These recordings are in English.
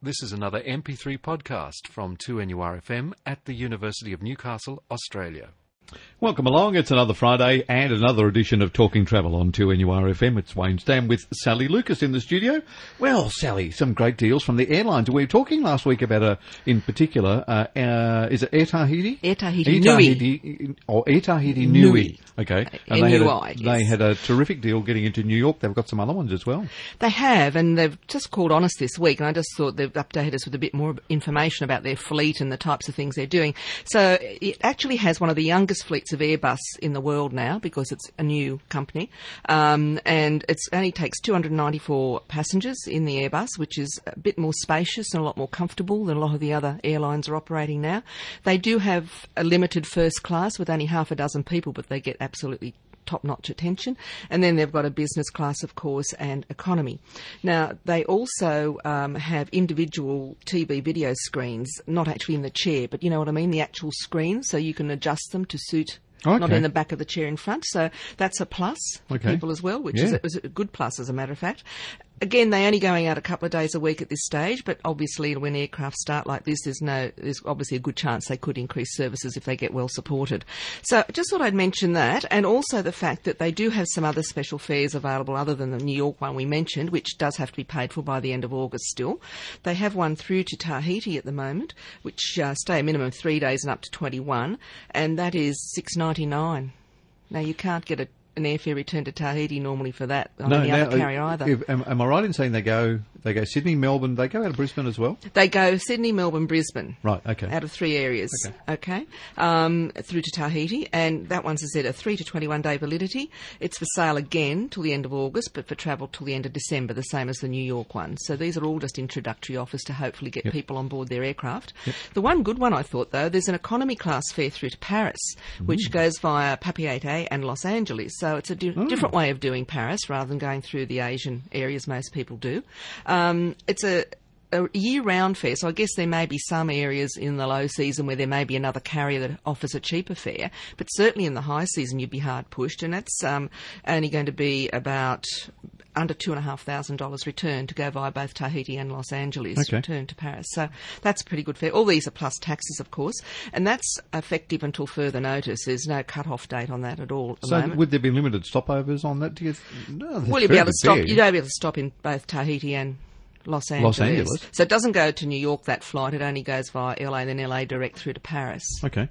This is another MP3 podcast from 2NURFM at the University of Newcastle, Australia. Welcome along. It's another Friday and another edition of Talking Travel on 2NURFM. It's Wayne Stam with Sally Lucas in the studio. Well, Sally, some great deals from the airlines. We were talking last week about a, in particular, uh, uh, is it Air Tahiti? Air Tahiti Air Nui. Or Air Tahiti Nui. Nui. Okay. N they, had a, I, they had a terrific deal getting into New York. They've got some other ones as well. They have, and they've just called on us this week, and I just thought they've updated us with a bit more information about their fleet and the types of things they're doing. So it actually has one of the youngest fleets of Airbus in the world now because it's a new company, um, and it only takes 294 passengers in the Airbus, which is a bit more spacious and a lot more comfortable than a lot of the other airlines are operating now. They do have a limited first class with only half a dozen people, but they get absolutely top notch attention. And then they've got a business class, of course, and economy. Now, they also um, have individual TV video screens, not actually in the chair, but you know what I mean? The actual screen, so you can adjust them to suit. Not in the back of the chair in front, so that's a plus for Okay. people as well, which Yeah. is, a, is a good plus as a matter of fact. Again, they're only going out a couple of days a week at this stage, but obviously when aircraft start like this, there's no, there's obviously a good chance they could increase services if they get well supported. So just thought I'd mention that, and also the fact that they do have some other special fares available other than the New York one we mentioned, which does have to be paid for by the end of August still. They have one through to Tahiti at the moment, which uh, stay a minimum of three days and up to 21, and that is 6.99. Now you can't get a an airfare return to Tahiti normally for that on any other carrier either. if- am, am I right in saying they go, they go Sydney, Melbourne, they go out of Brisbane as well? They go Sydney, Melbourne, Brisbane. Right, okay. Out of three areas. Okay. Okay. Um, through to Tahiti. And that one's, as I said, a 3 to 21 day validity. It's for sale again till the end of August, but for travel till the end of December, the same as the New York one. So these are all just introductory offers to hopefully get people on board their aircraft. The one good one I thought, though, there's an economy class fare through to Paris, which goes via Papeete and Los Angeles. So it's a di- different way of doing Paris rather than going through the Asian areas most people do. Um, it's a a year-round fare, so I guess there may be some areas in the low season where there may be another carrier that offers a cheaper fare, but certainly in the high season you'd be hard pushed, and that's um, only going to be about under two and a half thousand dollars return to go via both Tahiti and Los Angeles Okay. return to Paris. So that's a pretty good fare. All these are plus taxes, of course, and that's effective until further notice. There's no cut-off date on that at all at So moment. would there be limited stopovers on that? To get, no, Well, you'll be able to stop. fare. You'd be able to stop in both Tahiti and Los Angeles. Angeles. So it doesn't go to New York that flight. It only goes via LA, then LA direct through to Paris. Okay.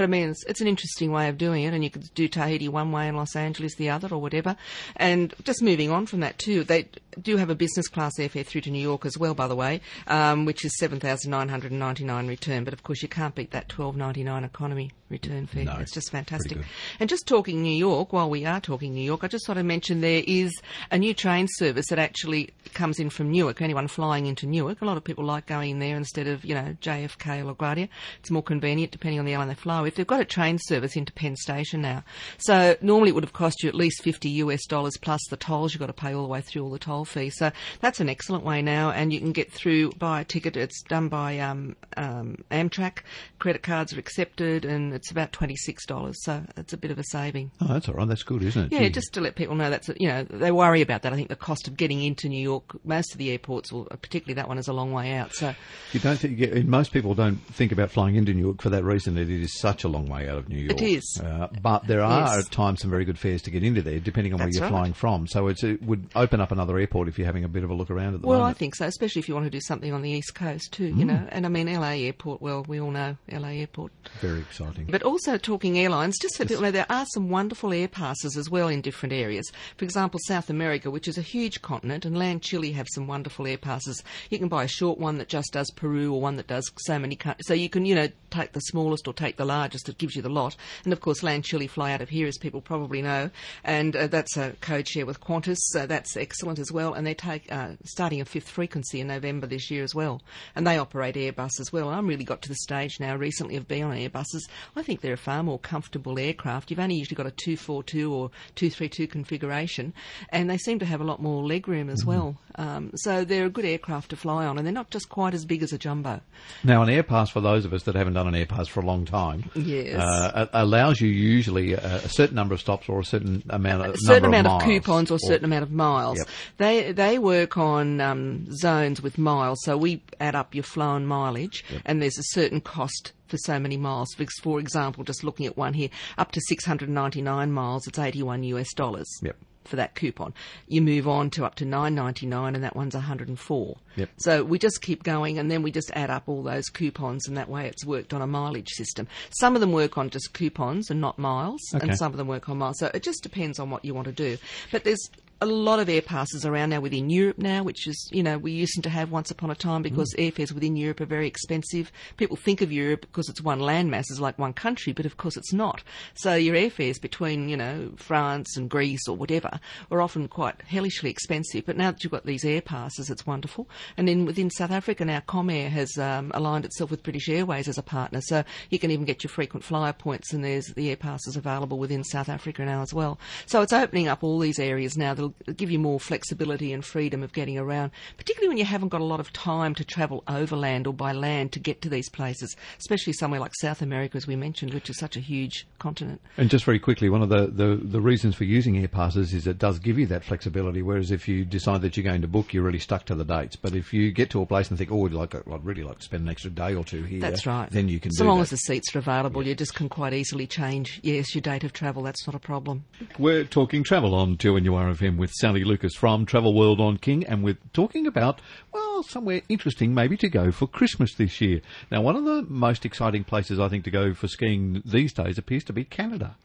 But I mean, it's, it's an interesting way of doing it, and you could do Tahiti one way and Los Angeles the other, or whatever. And just moving on from that too, they do have a business class airfare through to New York as well, by the way, um, which is seven thousand nine hundred and ninety nine return. But of course, you can't beat that twelve ninety nine economy return fare. No, it's just fantastic. And just talking New York, while we are talking New York, I just thought I'd mention there is a new train service that actually comes in from Newark. Anyone flying into Newark, a lot of people like going there instead of, you know, JFK or LaGuardia. It's more convenient depending on the airline they fly with. They've got a train service into Penn Station now. So normally it would have cost you at least 50 US dollars plus the tolls. You've got to pay all the way through all the toll fees. So that's an excellent way now and you can get through, buy a ticket. It's done by um, um, Amtrak. Credit cards are accepted and it's about $26. So it's a bit of a saving. Oh, that's all right. That's good, isn't it? Yeah, Gee. just to let people know that's you know they worry about that. I think the cost of getting into New York, most of the airports, or particularly that one, is a long way out. So You don't think, yeah, most people don't think about flying into New York for that reason. That it is such a long way out of New York. It is. Uh, but there are Yes. at times some very good fares to get into there, depending on That's where you're right. flying from. So it's, it would open up another airport if you're having a bit of a look around at the well, I think so, especially if you want to do something on the east coast too. Mm. You know, and I mean LA Airport. Well, we all know LA Airport. Very exciting. But also talking airlines, just so people know, there are some wonderful air passes as well in different areas. For example, South America, which is a huge continent, and LanChile have some wonderful air passes. You can buy a short one that just does Peru or one that does so many countries. So you can, you know, take the smallest or take the largest. Just it gives you the lot. And of course, LanChile fly out of here, as people probably know. And uh, that's a code share with Qantas. So that's excellent as well. And they take, uh, starting a fifth frequency in November this year as well. And they operate Airbus as well. I'm really got to the stage now recently of being on Airbuses. I think they're a far more comfortable aircraft. You've only usually got a 242 or 232 configuration, and they seem to have a lot more legroom as well. Um, so they're a good aircraft to fly on, and they're not just quite as big as a jumbo. Now, an air pass for those of us that haven't done an air pass for a long time, Yes. uh, allows you usually a, a certain number of stops or a certain amount of a certain amount of, miles. coupons or a certain amount of miles. Yep. They they work on um, zones with miles, so we add up your flown mileage, and there's a certain cost for so many miles. For, for example, just looking at one here, up to 699 miles, it's 81 US dollars. Yep. For that coupon, you move on to up to nine ninety nine, and that one's one hundred and four. Yep. So we just keep going, and then we just add up all those coupons, and that way it's worked on a mileage system. Some of them work on just coupons and not miles, Okay. and some of them work on miles. So it just depends on what you want to do. But there's a lot of air passes around now within Europe now, which is, you know, we used to have once upon a time because airfares within Europe are very expensive. People think of Europe because it's one landmass, it's like one country, but of course it's not. So your airfares between, you know, France and Greece or whatever are often quite hellishly expensive. But now that you've got these air passes, it's wonderful. And then within South Africa now, Comair has um, aligned itself with British Airways as a partner. So you can even get your frequent flyer points and there's the air passes available within South Africa now as well. So it's opening up all these areas now that'll give you more flexibility and freedom of getting around, particularly when you haven't got a lot of time to travel overland or by land to get to these places, especially somewhere like South America, as we mentioned, which is such a huge continent. And just very quickly, one of the, the, the reasons for using air passes is it does give you that flexibility. Whereas if you decide that you're going to book, you're really stuck to the dates. But if you get to a place and think, oh, I'd, like, I'd really like to spend an extra day or two here, That's right. Then you can so long that. as the seats are available, you just can quite easily change, yes, your date of travel. That's not a problem. We're talking travel on 2NURFM with Sally Lucas from Travel World on King, and we're talking about, well, somewhere interesting maybe to go for Christmas this year. Now, one of the most exciting places I think to go for skiing these days appears to be Canada.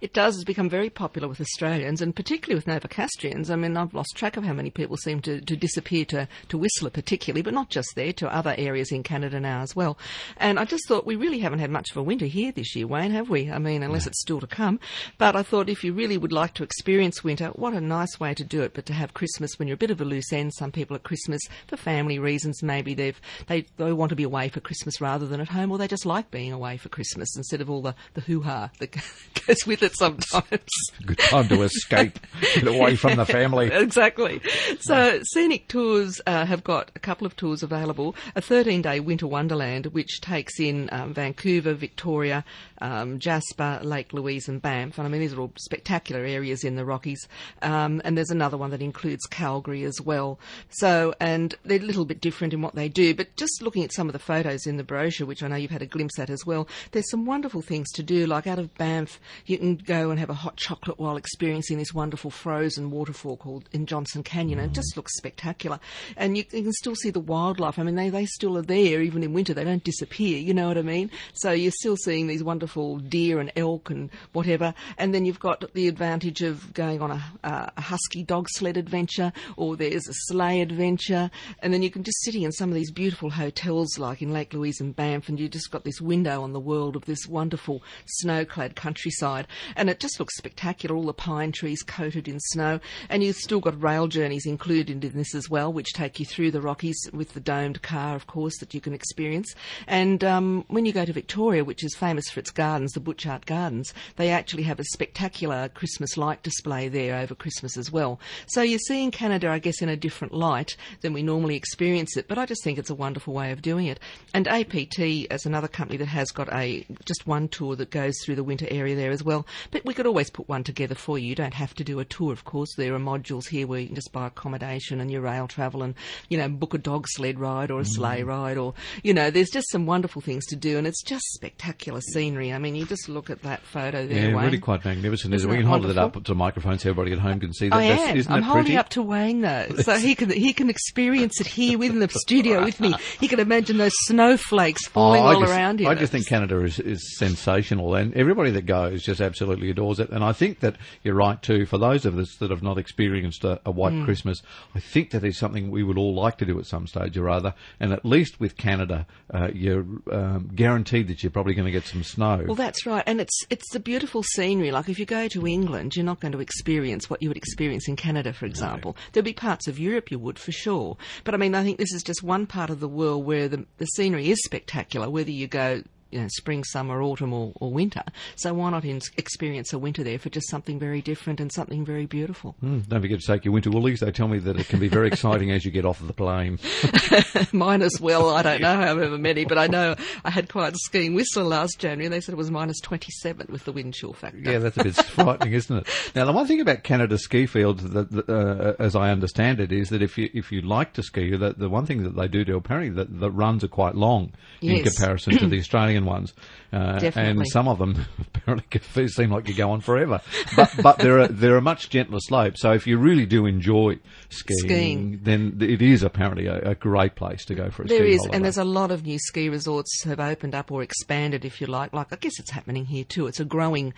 It does. It's become very popular with Australians and particularly with Novocastrians. I mean, I've lost track of how many people seem to, to disappear to, to Whistler particularly, but not just there, to other areas in Canada now as well. And I just thought we really haven't had much of a winter here this year, Wayne, have we? I mean, unless it's still to come. But I thought if you really would like to experience winter, what a nice way to do it, but to have Christmas when you're a bit of a loose end. Some people at Christmas, for family reasons, maybe they've, they, they want to be away for Christmas rather than at home, or they just like being away for Christmas instead of all the, the hoo-ha that goes with it sometimes. Good time to escape, get away from the family. exactly. So Scenic Tours uh, have got a couple of tours available. A 13-day winter wonderland, which takes in um, Vancouver, Victoria, um, Jasper, Lake Louise, and Banff. And I mean, these are all spectacular areas in the Rockies. Um, and there's another one that includes Calgary as well. So, and they're little bit different in what they do. But just looking at some of the photos in the brochure, which I know you've had a glimpse at as well, there's some wonderful things to do. Like out of Banff, you can go and have a hot chocolate while experiencing this wonderful frozen waterfall called in Johnson Canyon. And it just looks spectacular. And you, you can still see the wildlife. I mean, they, they still are there even in winter. They don't disappear. You know what I mean? So you're still seeing these wonderful deer and elk and whatever. And then you've got the advantage of going on a, a husky dog sled adventure or there's a sleigh adventure. And then you can just sitting in some of these beautiful hotels like in Lake Louise and Banff and you just got this window on the world of this wonderful snow-clad countryside. And it just looks spectacular. All the pine trees coated in snow. And you've still got rail journeys included in this as well, which take you through the Rockies with the domed car, of course, that you can experience. And um, when you go to Victoria, which is famous for its gardens, the Butchart Gardens, they actually have a spectacular Christmas light display there over Christmas as well. So you're seeing Canada, I guess, in a different light than we normally experience it. But I just think it's a wonderful way of doing it. And APT is another company that has got a just one tour that goes through the winter area there as well. But we could always put one together for you. You don't have to do a tour, of course. There are modules here where you can just buy accommodation and your rail travel and, you know, book a dog sled ride or a sleigh mm. ride or, you know, there's just some wonderful things to do and it's just spectacular scenery. I mean, you just look at that photo there, Yeah, Wayne. really quite magnificent. Isn't we can hold it up to the microphone so everybody at home can see that. I am. I'm holding pretty? up to Wayne though, so he can he can experience it here within the studio with me. You can imagine those snowflakes falling Oh, all just, around you. I just think Canada is, is sensational, and everybody that goes just absolutely adores it. And I think that you're right too. For those of us that have not experienced a, a Mm. white Christmas, I think that is something we would all like to do at some stage or other. And at least with Canada, uh, you're um, guaranteed that you're probably going to get some snow. Well, that's right, and it's it's the beautiful scenery. Like if you go to England, you're not going to experience what you would experience in Canada, for example. There'll be parts of Europe you would for sure, but I mean, I think this is just one part of the world where the the scenery is spectacular. Whether you go you know, spring, summer, autumn, or, or winter. So why not in, experience a winter there for just something very different and something very beautiful? Mm, don't forget to take your winter woolies. They tell me that it can be very exciting as you get off of the plane. Mine as well. I don't know however many, but I know I had quite a skiing whistler last January and they said it was minus 27 with the wind chill factor. Yeah, that's a bit frightening, isn't it? Now, the one thing about Canada ski fields, that, that, uh, as I understand it, is that if you if you like to ski, that the one thing that they do do apparently that the runs are quite long in comparison to the Australian ones, uh, Definitely. and some of them apparently seem like you go on forever. But but there are there are much gentler slopes, so if you really do enjoy skiing, Skiing. then it is apparently a, a great place to go for a There is, holiday. and there's a lot of new ski resorts have opened up or expanded, if you like. Like I guess it's happening here too. It's a growing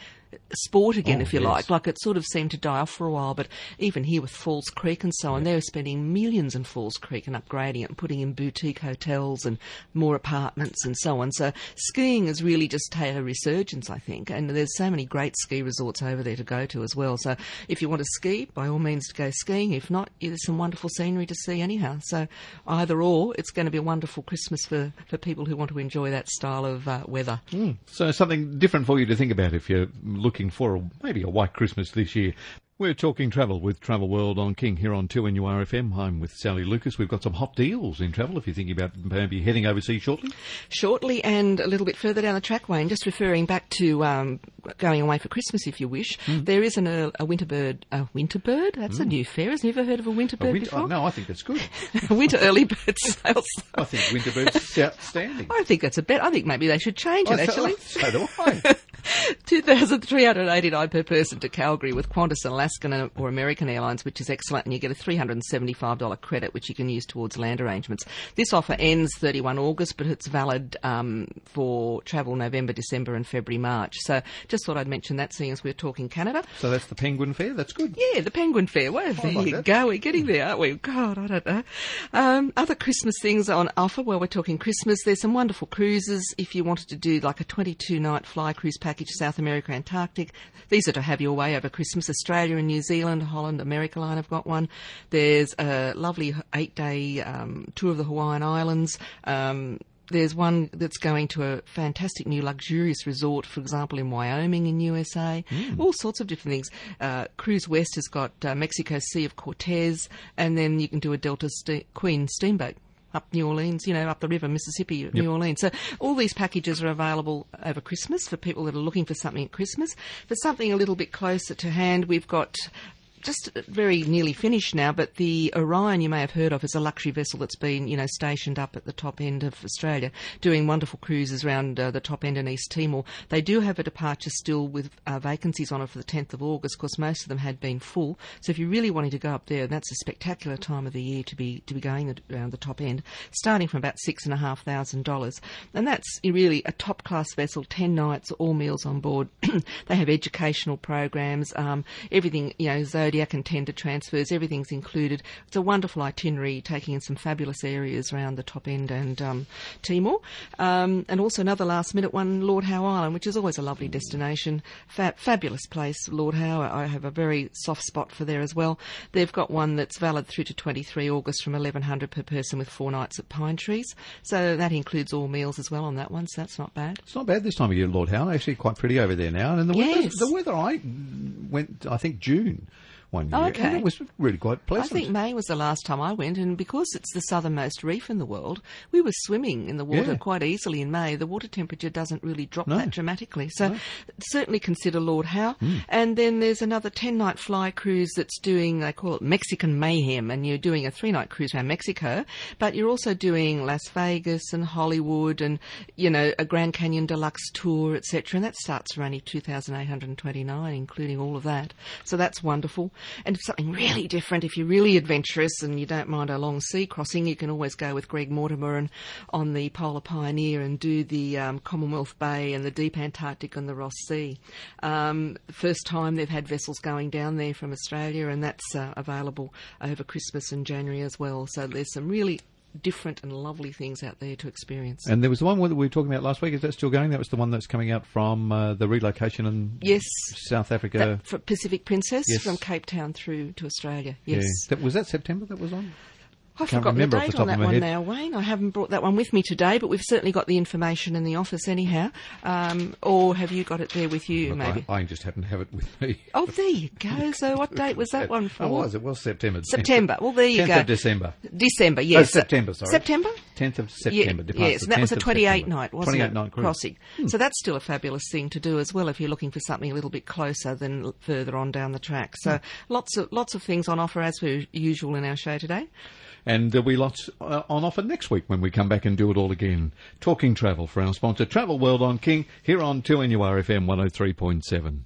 sport again, Oh, if you yes. like. Like it sort of seemed to die off for a while, but even here with Falls Creek and so on, they're spending millions in Falls Creek and upgrading it and putting in boutique hotels and more apartments and so on. So skiing has really just had a resurgence, I think, and there's so many great ski resorts over there to go to as well. So if you want to ski, by all means go skiing. If not, there's some wonderful scenery to see anyhow. So either or, it's going to be a wonderful Christmas for, for people who want to enjoy that style of uh, weather. So something different for you to think about if you're looking for a, maybe a white Christmas this year. We're talking travel with Travel World on King here on 2NURFM. I'm with Sally Lucas. We've got some hot deals in travel if you're thinking about maybe heading overseas shortly. Shortly and a little bit further down the track, Wayne, just referring back to um, going away for Christmas if you wish, Hmm. there is an, uh, a winter bird. A winter bird? That's a new fare. Has you ever heard of a winter A bird winter, before? oh, no, I think that's good. winter early bird sales. I think Winterbird's outstanding. I think that's a bet. I think maybe they should change it, Oh, so- actually. So, do I. 2,389 per person to Calgary with Qantas, Alaskan or American Airlines, which is excellent, and you get a $375 credit, which you can use towards land arrangements. This offer ends 31 August, but it's valid um, for travel November, December and February, March. So just thought I'd mention that, seeing as we're talking Canada. so that's the Penguin Fare. That's good. Yeah, the Penguin Fare. Well, there like you that. go. We're getting there, aren't we? God, I don't know. Um, other Christmas things on offer. Well, we're talking Christmas. There's some wonderful cruises. If you wanted to do like a 22 night fly cruise package to South America, Antarctic, these are to have your way over Christmas. Australia and New Zealand, Holland, America line have got one. There's a lovely eight day um, tour of the Hawaiian Islands. Um, there's one that's going to a fantastic new luxurious resort, for example, in Wyoming in USA. All sorts of different things. Uh, Cruise West has got uh, Mexico Sea of Cortez, and then you can do a Delta ste- Queen steamboat. Up New Orleans, you know, up the river, Mississippi, New Orleans. So all these packages are available over Christmas for people that are looking for something at Christmas. For something a little bit closer to hand, we've got just very nearly finished now, but the Orion you may have heard of is a luxury vessel that's been, you know, stationed up at the top end of Australia, doing wonderful cruises around uh, the top end in East Timor. They do have a departure still with uh, vacancies on it for the 10th of August, because most of them had been full. So if you're really wanting to go up there, that's a spectacular time of the year to be to be going around the top end, starting from about six and a half thousand dollars, and that's really a top class vessel, ten nights, all meals on board. they have educational programs, um, everything, you know, Zodiac and tender transfers, everything's included. It's a wonderful itinerary, taking in some fabulous areas around the top end and um, Timor, um, and also another last minute one, Lord Howe Island, which is always a lovely destination, Fa- fabulous place, Lord Howe. I have a very soft spot for there as well. They've got one that's valid through to 23 August from 1100 per person with four nights at Pine Trees. So that includes all meals as well on that one, so that's not bad. It's not bad this time of year, Lord Howe. Actually, quite pretty over there now. And the weather, Yes. the weather I went, I think June one year, Oh, and okay. it was really quite pleasant. I think May was the last time I went, and because it's the southernmost reef in the world, we were swimming in the water Yeah. quite easily in May. The water temperature doesn't really drop No. that dramatically. So certainly consider Lord Howe. Hmm. And then there's another 10 night fly cruise that's doing, they call it Mexican Mayhem, and you're doing a three night cruise around Mexico, but you're also doing Las Vegas and Hollywood and, you know, a Grand Canyon Deluxe tour, etc. And that starts for only 2,829, including all of that. So that's wonderful. And something really different, if you're really adventurous and you don't mind a long sea crossing, you can always go with Greg Mortimer and on the Polar Pioneer and do the um, Commonwealth Bay and the deep Antarctic and the Ross Sea. Um, first time they've had vessels going down there from Australia, and that's uh, available over Christmas and January as well. So there's some really different and lovely things out there to experience. And there was the one that we were talking about last week. Is that still going? That was the one that's coming out from uh, the relocation in Yes. South Africa. That, for Pacific Princess Yes. from Cape Town through to Australia. Yeah. Yes. That, was that September that was on? Can't forgotten the the date top on that one head. now, Wayne. I haven't brought that one with me today, but we've certainly got the information in the office anyhow. Um, or have you got it there with you, Look, maybe? I, I just happen to have it with me. Oh, there you go. So what date was that one for? Oh, was it was September. September. Well, there you 10th go. of December. December, yes. Oh, September, sorry. September? 10th of Yeah, September. departs yes, and that was a of 28 September. night, wasn't 28 it? night cruise. crossing. So that's still a fabulous thing to do as well if you're looking for something a little bit closer than further on down the track. So lots of lots of things on offer as per usual in our show today. And there'll be lots uh, on offer next week when we come back and do it all again. Talking travel for our sponsor, Travel World on King, here on 2NURFM 103.7.